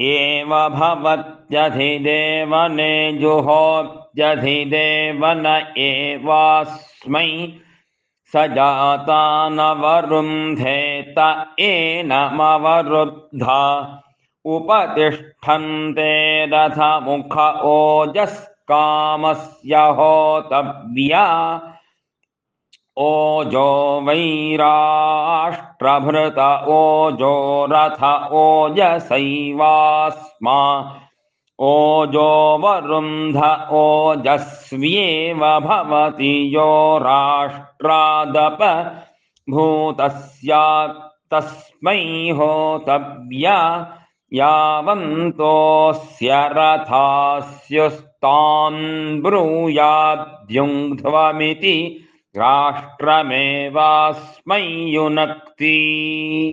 एव भवत्यधिदेवने जुहोत्यधिदेवन एवास्मै स जाता नवरुन्धेत एनमवरुद्धा। उपतिष्ठन्ते रथमुख ओजस्कामस्य होतव्या ओजो वैराष्ट्रभृत ओजो रथ ओजसैवास्मा ओजो वरुन्ध ओजस्व्येव भवति यो राष्ट्रादप भूतस्यात्तस्मै होतव्या, यावन्तोऽस्य रथास्युस्तान् ब्रूयाद्युङ्ध्वमिति राष्ट्रमेवास्मै युनक्ति